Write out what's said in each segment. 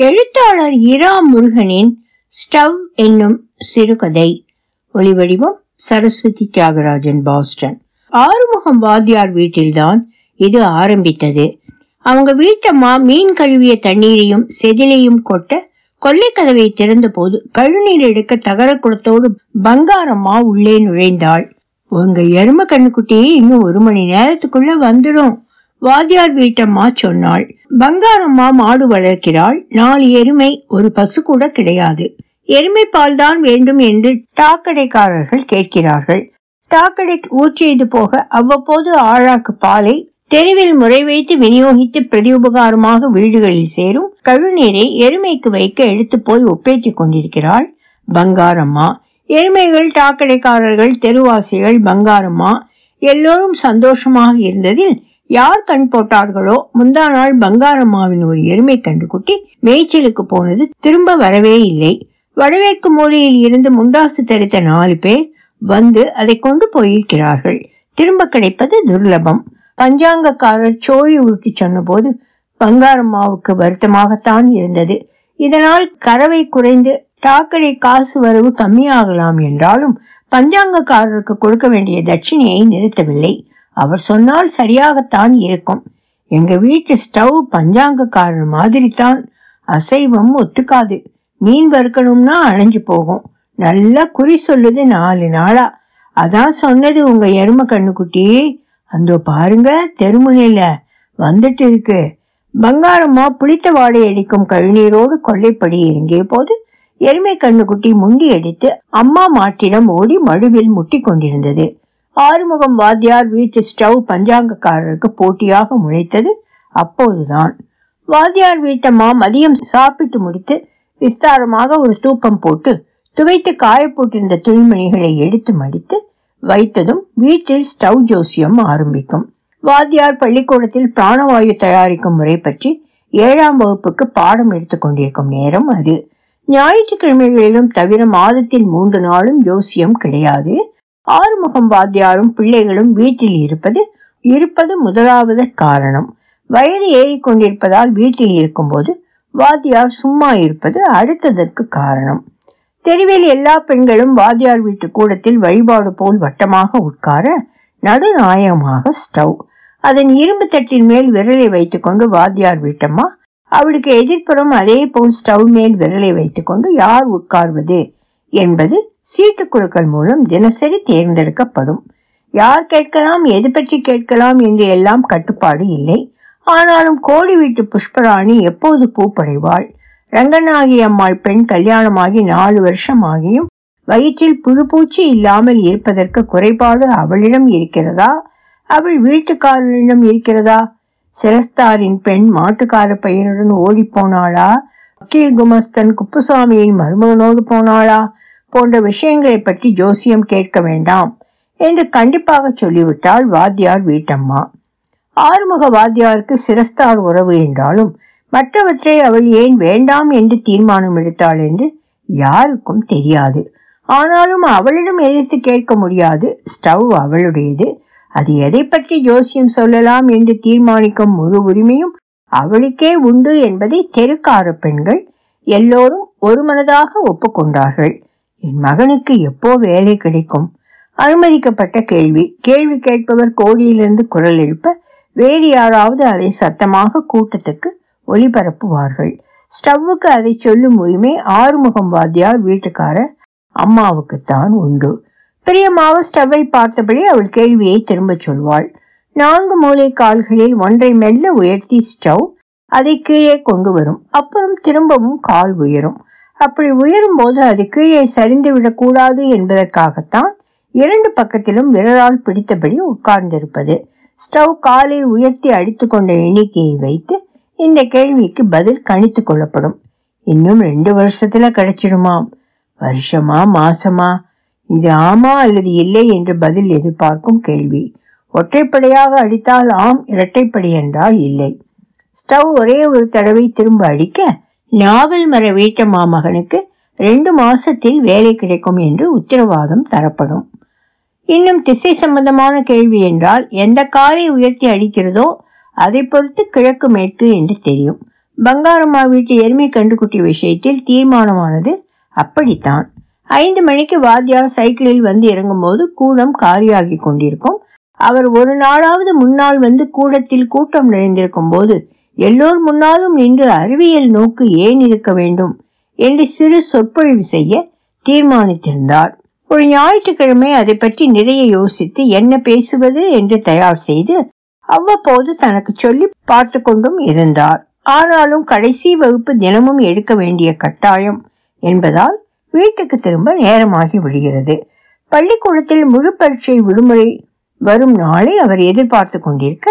எழுத்தாளர் இரா முருகனின் ஸ்டவ் என்னும் சிறுகதை. ஒளிவடிவம் சரஸ்வதி தியாகராஜன் பாஸ்டன். ஆறுமுகம் வாத்தியார் வீட்டில்தான் இது ஆரம்பித்தது. அவங்க வீட்டம்மா மீன் கழுவிய தண்ணீரையும் செதிலையும் கொட்ட கொல்லைக்கதவை திறந்தபோது கழுநீர் எடுக்க தகர குளத்தோடு பங்காரம்மா உள்ளே நுழைந்தாள். உங்க எரும கண்ணுக்குட்டி இன்னும் ஒரு மணி நேரத்துக்குள்ள வந்துடும் வாத்தியார் வீட்டம்மா சொன்னாள் பங்காரம்மா மாடு வளர்க்கிறாள் நாலு எருமை ஒரு பசு கூட கிடையாது. எருமை பால் தான் வேண்டும் என்று டாக்கடைக்காரர்கள் கேட்கிறார்கள். டாக்கடை ஊற்றியது போக அவ்வப்போது ஆழாக்கு பாலை தெருவில் முறை வைத்து விநியோகித்து பிரதியுபகாரமாக வீடுகளில் சேரும் கழுநீரை எருமைக்கு வைக்க எடுத்து போய் ஒப்பேற்றிக் கொண்டிருக்கிறாள் பங்காரம்மா. எருமைகள் டாக்கடைக்காரர்கள் தெருவாசிகள் பங்காரம்மா எல்லோரும் சந்தோஷமாக இருந்ததில் யார் கண் போட்டார்களோ முந்தா நாள் பங்காரம்மாவின் ஒரு எருமை கண்டுக்குட்டி மேய்ச்சலுக்கு போனது திரும்ப வரவே இல்லை. வடவேற்கு மூலையில் இருந்து முண்டாசு தெரித்த நாலு பேர் வந்து அதை கொண்டு போயிருக்கிறார்கள். திரும்ப கிடைப்பது துர்லபம். பஞ்சாங்கக்காரர் சோழி உருட்டி சொன்னபோது பங்காரம்மாவுக்கு வருத்தமாகத்தான் இருந்தது. இதனால் கறவை குறைந்து டாக்கடை காசு வரவு கம்மியாகலாம் என்றாலும் பஞ்சாங்கக்காரருக்கு கொடுக்க வேண்டிய தட்சிணையை நிறுத்தவில்லை. அவர் சொன்னால் சரியாகத்தான் இருக்கும். எங்க வீட்டு ஸ்டவ் பஞ்சாங்கக்காரர் மாதிரி தான் அசைவம் ஒத்துக்காது. மீன் வறுக்கணும்னா அணைஞ்சு போகும். நல்லா குறி சொல்லுது நாலு நாளா. அதான் சொன்னது உங்க எரும கண்ணுக்குட்டி. அந்த பாருங்க தெருமுனையில வந்துட்டு இருக்கு. பங்காரம்மா புளித்த வாடை அடிக்கும் கழுநீரோடு கொல்லைப்படி இறங்கிய போது எருமை கண்ணுக்குட்டி முண்டி அடித்து அம்மா மாட்டிடம் ஓடி மடுவில் முட்டி கொண்டிருந்தது. ஆறுமுகம் வாத்தியார் வீட்டு ஸ்டவ் பஞ்சாங்கக்காரருக்கு போட்டியாக முளைத்தது அப்போதுதான். வாத்தியார் வீட்டம்மா மதியம் சாப்பிட்டு முடித்து விஸ்தாரமாக ஒரு தூக்கம் போட்டு துவைத்து காய போட்டிருந்த துணிமணிகளை எடுத்து மடித்து வைத்ததும் வீட்டில் ஸ்டவ் ஜோசியம் ஆரம்பிக்கும். வாத்தியார் பள்ளிக்கூடத்தில் பிராணவாயு தயாரிக்கும் முறை பற்றி ஏழாம் வகுப்புக்கு பாடம் எடுத்துக்கொண்டிருக்கும் நேரம் அது. ஞாயிற்றுக்கிழமைகளிலும் தவிர மாதத்தில் மூன்று நாளும் ஜோசியம் கிடையாது. ஆறுமுகம் வாத்தியாரும் பிள்ளைகளும் வீட்டில் இருப்பது இருப்பது முதலாவது காரணம். வயது ஏறிக்கொண்டிருப்பதால் வீட்டில் இருக்கும்போது வாத்தியார் சும்மா இருப்பது அடுத்ததற்கு காரணம். தெருவில் எல்லா பெண்களும் வாத்தியார் வீட்டு கூடத்தில் வழிபாடு போல் வட்டமாக உட்கார நடுநாயகமாக ஸ்டவ். அதன் இரும்பு தட்டின் மேல் விரலை வைத்துக்கொண்டு வாத்தியார் வீட்டம்மா அவளுக்கு எதிர்ப்புறம் அதே போல் ஸ்டவ் மேல் விரலை வைத்துக்கொண்டு யார் உட்கார்வது என்பது சீட்டு குழுக்கள் மூலம் தினசரி தேர்ந்தெடுக்கப்படும். யார் கேட்கலாம் எது பற்றி கேட்கலாம் என்று எல்லாம் கட்டுப்பாடு இல்லை. ஆனாலும் கோடி வீட்டு புஷ்பராணி எப்போது பூப்படைவாள்? ரங்கநாயகி அம்மாள் பெண் கல்யாணமாகி நாலு வருஷம் ஆகியும் வயிற்றில் புழுப்பூச்சி இல்லாமல் இருப்பதற்கு குறைபாடு அவளிடம் இருக்கிறதா? அவள் வீட்டுக்காரனிடம் இருக்கிறதா? சிரஸ்தாரின் பெண் மாட்டுக்கார பையனுடன் ஓடி போனாளா வக்கீல் குமஸ்தன் குப்புசாமியின் மருமகனோடு போனாளா? போன்ற விஷயங்களை பற்றி ஜோசியம் கேட்க வேண்டாம் என்று கண்டிப்பாக சொல்லிவிட்டாள் வாத்தியார் வீட்டம்மா. ஆறுமுக வாத்தியாருக்கு சிரஸ்தார் உறவு என்றாலும் மற்றவற்றை அவள் ஏன் வேண்டாம் என்று தீர்மானம் எடுத்தாள் என்று யாருக்கும் தெரியாது. ஆனாலும் அவளிடம் எதிர்த்து கேட்க முடியாது. ஸ்டவ் அவளுடையது. அது எதை பற்றி ஜோசியம் சொல்லலாம் என்று தீர்மானிக்கும் முழு உரிமையும் அவளுக்கே உண்டு என்பதை தெருக்கார பெண்கள் எல்லோரும் ஒரு மனதாக ஒப்புக்கொண்டார்கள். என் மகனுக்கு எப்போ வேலை கிடைக்கும்? அனுமதிக்கப்பட்ட கேள்வி. கேள்வி கேட்பவர் கோடியிலிருந்து குரல் எழுப்ப வேறு யாராவது அதை சத்தமாக கூட்டத்துக்கு ஒளிபரப்புவார்கள். ஸ்டவ்வுக்கு அதை சொல்லும் உரிமை ஆறுமுகம் வாத்தியார் வீட்டுக்காரர் அம்மாவுக்குத்தான் உண்டு. பிரியமாக ஸ்டவ்வை பார்த்தபடி அவள் கேள்வியை திரும்பச் சொல்வாள். நான்கு மூளை கால்களில் ஒன்றை மெல்ல உயர்த்தி ஸ்டவ் அதை கீழே கொண்டு வரும். அப்புறம் திரும்பவும் கால் உயரும். அப்படி உயரும் போது அது கீழே சரிந்து விடக்கூடாது என்பதற்காகத்தான் இரண்டு பக்கத்திலும் விரலால் பிடித்தபடி உட்கார்ந்திருப்பது. ஸ்டவ் காலை உயர்த்தி அடித்துக்கொண்ட எண்ணிக்கையை வைத்து இந்த கேள்விக்கு பதில் கணித்து கொள்ளப்படும். இன்னும் ரெண்டு வருஷத்துல கிடைச்சிடுமாம். வருஷமா மாசமா? இது ஆமா அல்லது இல்லை என்று பதில் எதிர்பார்க்கும் கேள்வி. ஒற்றைப்படையாக அடித்தால் ஆம் இரட்டைப்படை என்றால் இல்லை. ஸ்டவ் ஒரே ஒரு தடவை திரும்ப அடிக்க நாவல் மர வீட்டு மாமகனுக்கு ரெண்டு மாசத்தில் வேலை கிடைக்கும் என்று உத்தரவாதம் தரப்படும். இன்னும் திசை சம்பந்தமான கேள்வி என்றால் எந்த காலை உயர்த்தி அடிக்கிறதோ அதை பொறுத்து கிழக்கு மேற்கு என்று தெரியும். பங்காரம்மா வீட்டு எருமை கண்டுக்குட்டி விஷயத்தில் தீர்மானமானது அப்படித்தான். ஐந்து மணிக்கு வாத்தியார் சைக்கிளில் வந்து இறங்கும்போது கூடம் காலியாகி கொண்டிருக்கும். அவர் ஒரு நாளாவது முன்னால் வந்து கூடத்தில் கூட்டம் நிறைந்திருக்கும் போது எல்லோர் முன்னாலும் நின்று அறிவியல் நோக்கு ஏன் இருக்க வேண்டும் என்று சிறு சொற்பொழிவு செய்ய தீர்மானித்திருந்தார். ஒரு ஞாயிற்றுக்கிழமை அதை பற்றி நிறைய யோசித்து என்ன பேசுவது என்று தயார் செய்து அவ்வப்போது தனக்கு சொல்லி பார்த்து கொண்டும் இருந்தார். ஆனாலும் கடைசி வகுப்பு தினமும் எடுக்க வேண்டிய கட்டாயம் என்பதால் வீட்டுக்கு திரும்ப நேரமாகி விடுகிறது. பள்ளிக்கூடத்தில் முழு பரீட்சை விடுமுறை வரும் நாளை அவர் எதிர்பார்த்து கொண்டிருக்க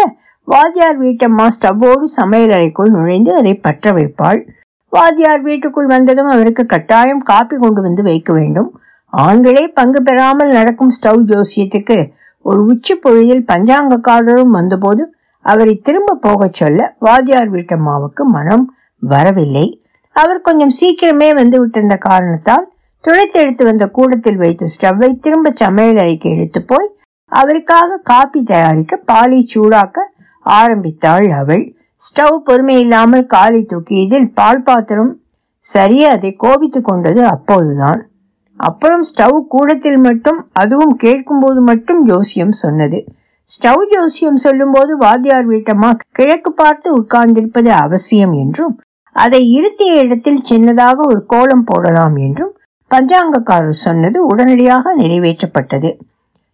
வாத்தியார் வீட்டம்மா ஸ்டவ்வோடு சமையல் அறைக்குள் நுழைந்து அதை பற்ற வைப்பாள். வாத்தியார் வீட்டுக்குள் வந்ததும் அவருக்கு கட்டாயம் காப்பி கொண்டு வந்து வைக்க வேண்டும். ஆண்களே பங்கு பெறாமல் நடக்கும் ஸ்டவ் ஜோசியத்துக்கு ஒரு உச்சி பொழுதில் பஞ்சாங்கக்காரரும் வந்தபோது அவரை திரும்ப போகச் சொல்ல வாத்தியார் வீட்டம்மாவுக்கு மனம் வரவில்லை. அவர் கொஞ்சம் சீக்கிரமே வந்து விட்டிருந்த காரணத்தால் துடைத்தெடுத்து வந்த கூடத்தில் வைத்த ஸ்டவ்வை திரும்ப சமையல் அறைக்கு எடுத்து போய் அவருக்காக காப்பி தயாரிக்க பாலை சூடாக்க ஆரம்பித்தாள் அவள். ஸ்டவ் பொறுமை இல்லாமல் காலை தூக்கியதில் பால் பாத்திரம் சரியே அதை கோபித்து கொண்டது அப்போதுதான். அப்புறம் ஸ்டவ் கூடத்தில் மட்டும் அதுவும் கேட்கும்போது மட்டும் ஜோசியம் சொன்னது. ஸ்டவ் ஜோசியம் சொல்லும்போது வாத்தியார் வீட்டம்மா கிழக்கு பார்த்து உட்கார்ந்திருப்பது அவசியம் என்றும் அதை இருத்திய இடத்தில் சின்னதாக ஒரு கோலம் போடலாம் என்றும் பஞ்சாங்கக்காரர் சொன்னது உடனடியாக நிறைவேற்றப்பட்டது.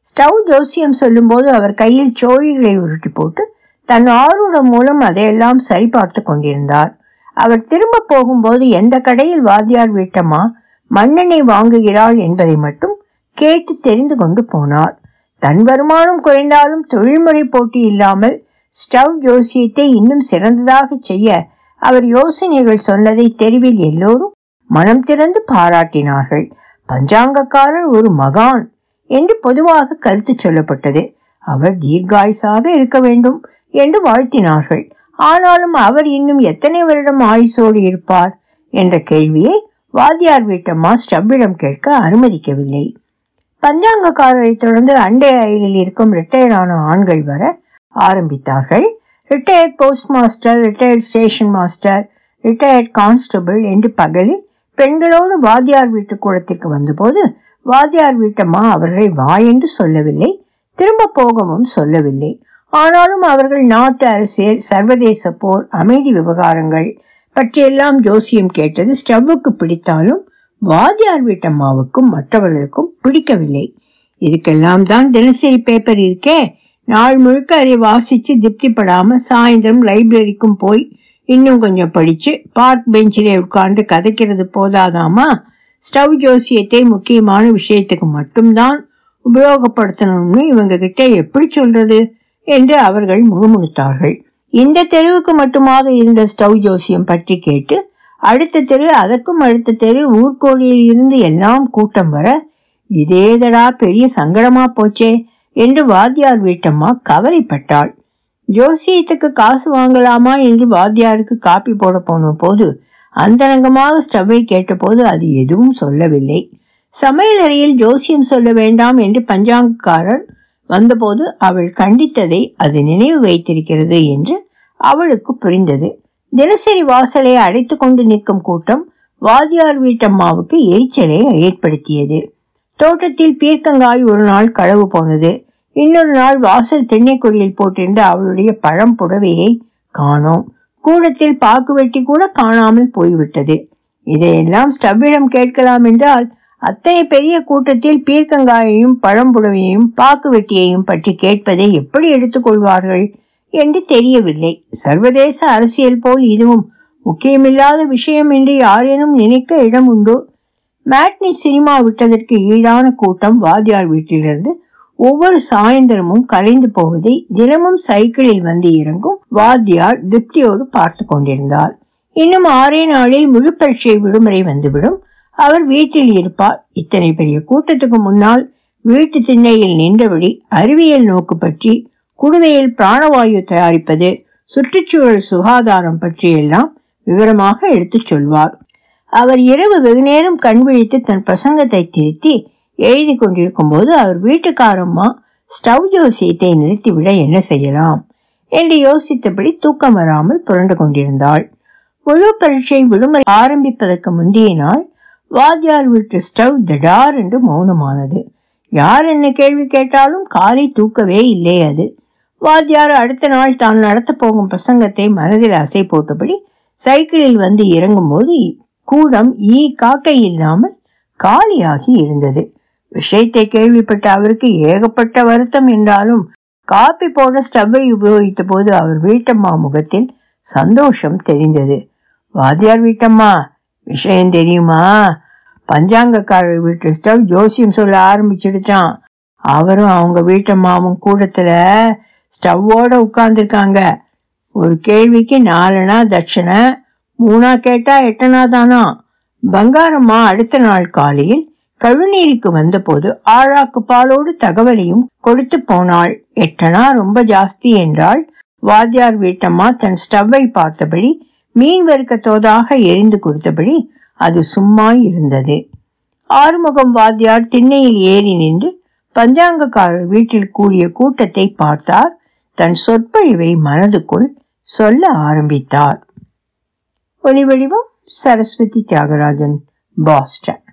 ஸ்டவ் ஜோசியம் சொல்லும்போது அவர் கையில் சோழிகளை உருட்டி போட்டு தன் ஆர்வம் மூலம் அதையெல்லாம் சரிபார்த்து கொண்டிருந்தார். அவர் திரும்ப போகும்போது எந்த கடையில் வாத்தியார் வீட்டம்மா மண்ணெண்ணை வாங்குகிறாள் என்பதை மட்டும் கேட்டு தெரிந்து கொண்டு போனார். தன் வருமானம் குறைந்தாலும் தொழில்முறை போட்டி இல்லாமல் ஸ்டவ் ஜோசியத்தை இன்னும் சிறந்ததாக செய்ய அவர் யோசனைகள் சொன்னதை தெருவில் எல்லோரும் மனம் திறந்து பாராட்டினார்கள். பஞ்சாங்கக்காரர் ஒரு மகான் என்று பொதுவாக கருத்து சொல்லப்பட்டது. அவர் தீர்காயுசாக இருக்க வேண்டும். என்று வாழ்த்தினார்கள். ஆனாலும் அவர் இன்னும் எத்தனை வருடம் ஆயுசோடு இருப்பார் என்ற கேள்வியை வாத்தியார் வீட்டம்மா ஸ்டப்பிடம் கேட்க அனுமதிக்கவில்லை. பஞ்சாங்கக்காரரை தொடர்ந்து அண்டை அயலில் இருக்கும் ரிட்டையர்டான ஆண்கள் வர ஆரம்பித்தார்கள். Retired post master retired station master retired constable என்று பகலில் பெண்களோடு வாத்தியார் வீட்டு கூடத்திற்கு வந்தபோது வாத்தியார் வீட்டம்மா அவர்களை வா என்று சொல்லவில்லை திரும்ப போகவும் சொல்லவில்லை. ஆனாலும் அவர்கள் நாட்டு அரசியல் சர்வதேச போர் அமைதி விவகாரங்கள் பற்றியெல்லாம் ஜோசியம் கேட்டது ஸ்டவ்வுக்கு பிடித்தாலும் வாத்தியார் வீட்டம்மாவுக்கும் மற்றவர்களுக்கும் பிடிக்கவில்லை. இதுக்கெல்லாம் தான் தினசரி பேப்பர் இருக்கே. நாள் முழுக்க அதை வாசித்து திருப்திப்படாமல் சாயந்தரம் லைப்ரரிக்கும் போய் இன்னும் கொஞ்சம் படித்து பார்க் பெஞ்சிலே உட்கார்ந்து கதைக்கிறது போதாதாமா? ஸ்டவ் ஜோசியத்தை முக்கியமான விஷயத்துக்கு மட்டும்தான் உபயோகப்படுத்தணும்னு இவங்க கிட்ட எப்படி சொல்றது? என்று அவர்கள் முணுமுணுத்தார்கள். இந்த தெருவுக்கு மட்டுமாக இருந்த ஸ்டவ் ஜோசியம் பற்றி கேட்டு அடுத்த தெரு அதற்கும் அடுத்த தெரு ஊர்கோழியில் இருந்து எல்லாம் கூட்டம் வர இதேதடா பெரிய சங்கடமா போச்சே என்று வாத்தியார் வீட்டம்மா கவலைப்பட்டாள். ஜோசியத்துக்கு காசு வாங்கலாமா? என்று வாத்தியாருக்கு காப்பி போட போன போது அந்தரங்கமாக ஸ்டவ்வை கேட்டபோது அது எதுவும் சொல்லவில்லை. சமையலறையில் ஜோசியம் சொல்ல வேண்டாம் என்று பஞ்சாங்கக்காரர் வந்தபோது அவள் கண்டித்ததை அது நினைவு வைத்திருக்கிறது என்று அவளுக்கு புரிந்தது. தினசரி வாசலை அடைத்து கொண்டு நிற்கும் கூட்டம் வாத்தியார் வீட்டம்மாவுக்கு எரிச்சலை ஏற்படுத்தியது. தோட்டத்தில் பீர்க்கங்காய் ஒரு நாள் களவு போனது. இன்னொரு நாள் வாசல் தென்னைக்கொடியில் போட்டிருந்த அவளுடைய பழம் புடவையை காணோம். கூடத்தில் பாக்கு வெட்டி கூட காணாமல் போய்விட்டது. இதையெல்லாம் ஸ்டவ்விடம் கேட்கலாம் என்றால் அத்தனை பெரிய கூட்டத்தில் பீர்க்கங்காயையும் பழம்புடவையையும் பாக்கு வெட்டியையும் பற்றி கேட்பதை எப்படி எடுத்துக்கொள்வார்கள் என்று தெரியவில்லை. சர்வதேச அரசியல் போல் இதுவும் முக்கியமில்லாத விஷயம் என்று யாரேனும் நினைக்க இடம் உண்டு? மேட்னி சினிமா விட்டதற்கு ஈடான கூட்டம் வாத்தியார் வீட்டிலிருந்து ஒவ்வொரு சாயந்தரமும் கலைந்து போவதை தினமும் சைக்கிளில் வந்து இறங்கும் வாத்தியார் திருப்தியோடு பார்த்து கொண்டிருந்தார். இன்னும் ஆறே நாளில் முழு பரீட்சை விடுமுறை வந்துவிடும். அவர் வீட்டில் இருப்பார் இத்தனை பெரிய கூட்டத்துக்கு முன்னால் வீட்டு திண்ணையில் நின்றபடி அறிவியல் நோக்கு பற்றி குடுவையில் பிராணவாயு தயாரிப்பது சுற்றுச்சூழல் சுகாதாரம் பற்றியெல்லாம் விவரமாக எடுத்துச் சொல்வார். அவர் இரவு வெகுநேரம் கண் விழித்து தன் பிரசங்கத்தை திருத்தி எழுதி கொண்டிருக்கும் போது அவர் வீட்டுக்காரம்மா ஸ்டவ் ஜோசியத்தை நிறுத்திவிட என்ன செய்யலாம் என்று யோசித்தபடி தூக்கம் வராமல் புரண்டு கொண்டிருந்தாள். முழு பரீட்சை விடுமுறை ஆரம்பிப்பதற்கு முந்தைய நாள் வாத்தியார் வீட்டு ஸ்டவ் திடார் என்று மௌனமானது. யார் என்ன கேள்வி கேட்டாலும் காலை தூக்கவே இல்லை அது. வாத்தியார் அடுத்த நாள் தான் நடத்தப் போகும் பிரசங்கத்தை மனதில் அசை போட்டபடி சைக்கிளில் வந்து இறங்கும்போது கூடம் ஈ காக்கை இல்லாமல் காலியாகி இருந்தது. விஷயத்தை கேள்விப்பட்ட அவருக்கு ஏகப்பட்ட வருத்தம் என்றாலும் காப்பி போட ஸ்டவ்வை உபயோகித்த போது அவர் வீட்டம்மா முகத்தில் சந்தோஷம் தெரிந்தது. வாத்தியார் வீட்டம்மா விஷயம் தெரியுமா? பஞ்சாங்கக்காரர் வீட்டு ஸ்டவ் ஜோசியம் சொல்ல ஆரம்பிச்சிடுச்சான் அவரும் அவங்க வீட்டம்மாவும் கூடத்துல ஸ்டவ்வோட உட்கார்ந்துருக்காங்க. ஒரு கேள்விக்கு நாலனா தட்சிணை மூணா கேட்டா எட்டனா தானா? பங்காரம்மா அடுத்த நாள் காலையில் கழுநீருக்கு வந்தபோது ஆழாக்கு பாலோடு தகவலையும் கொடுத்து போனாள். எட்டனா ரொம்ப ஜாஸ்தி என்றாள். வாத்தியார் வீட்டம்மா தன் ஸ்டவ்வை பார்த்தபடி மீன் வறுக்கத்தோதாக எரிந்து கொடுத்தபடி அது சும்மா இருந்தது. ஆறுமுகம் வாத்தியார் திண்ணையில் ஏறி நின்று பஞ்சாங்கக்காரர் வீட்டில் கூடிய கூட்டத்தை பார்த்தார். தன் சொற்பொழிவை மனதுக்குள் சொல்ல ஆரம்பித்தார். ஒலிவடிவம் சரஸ்வதி தியாகராஜன் பாஸ்டன்.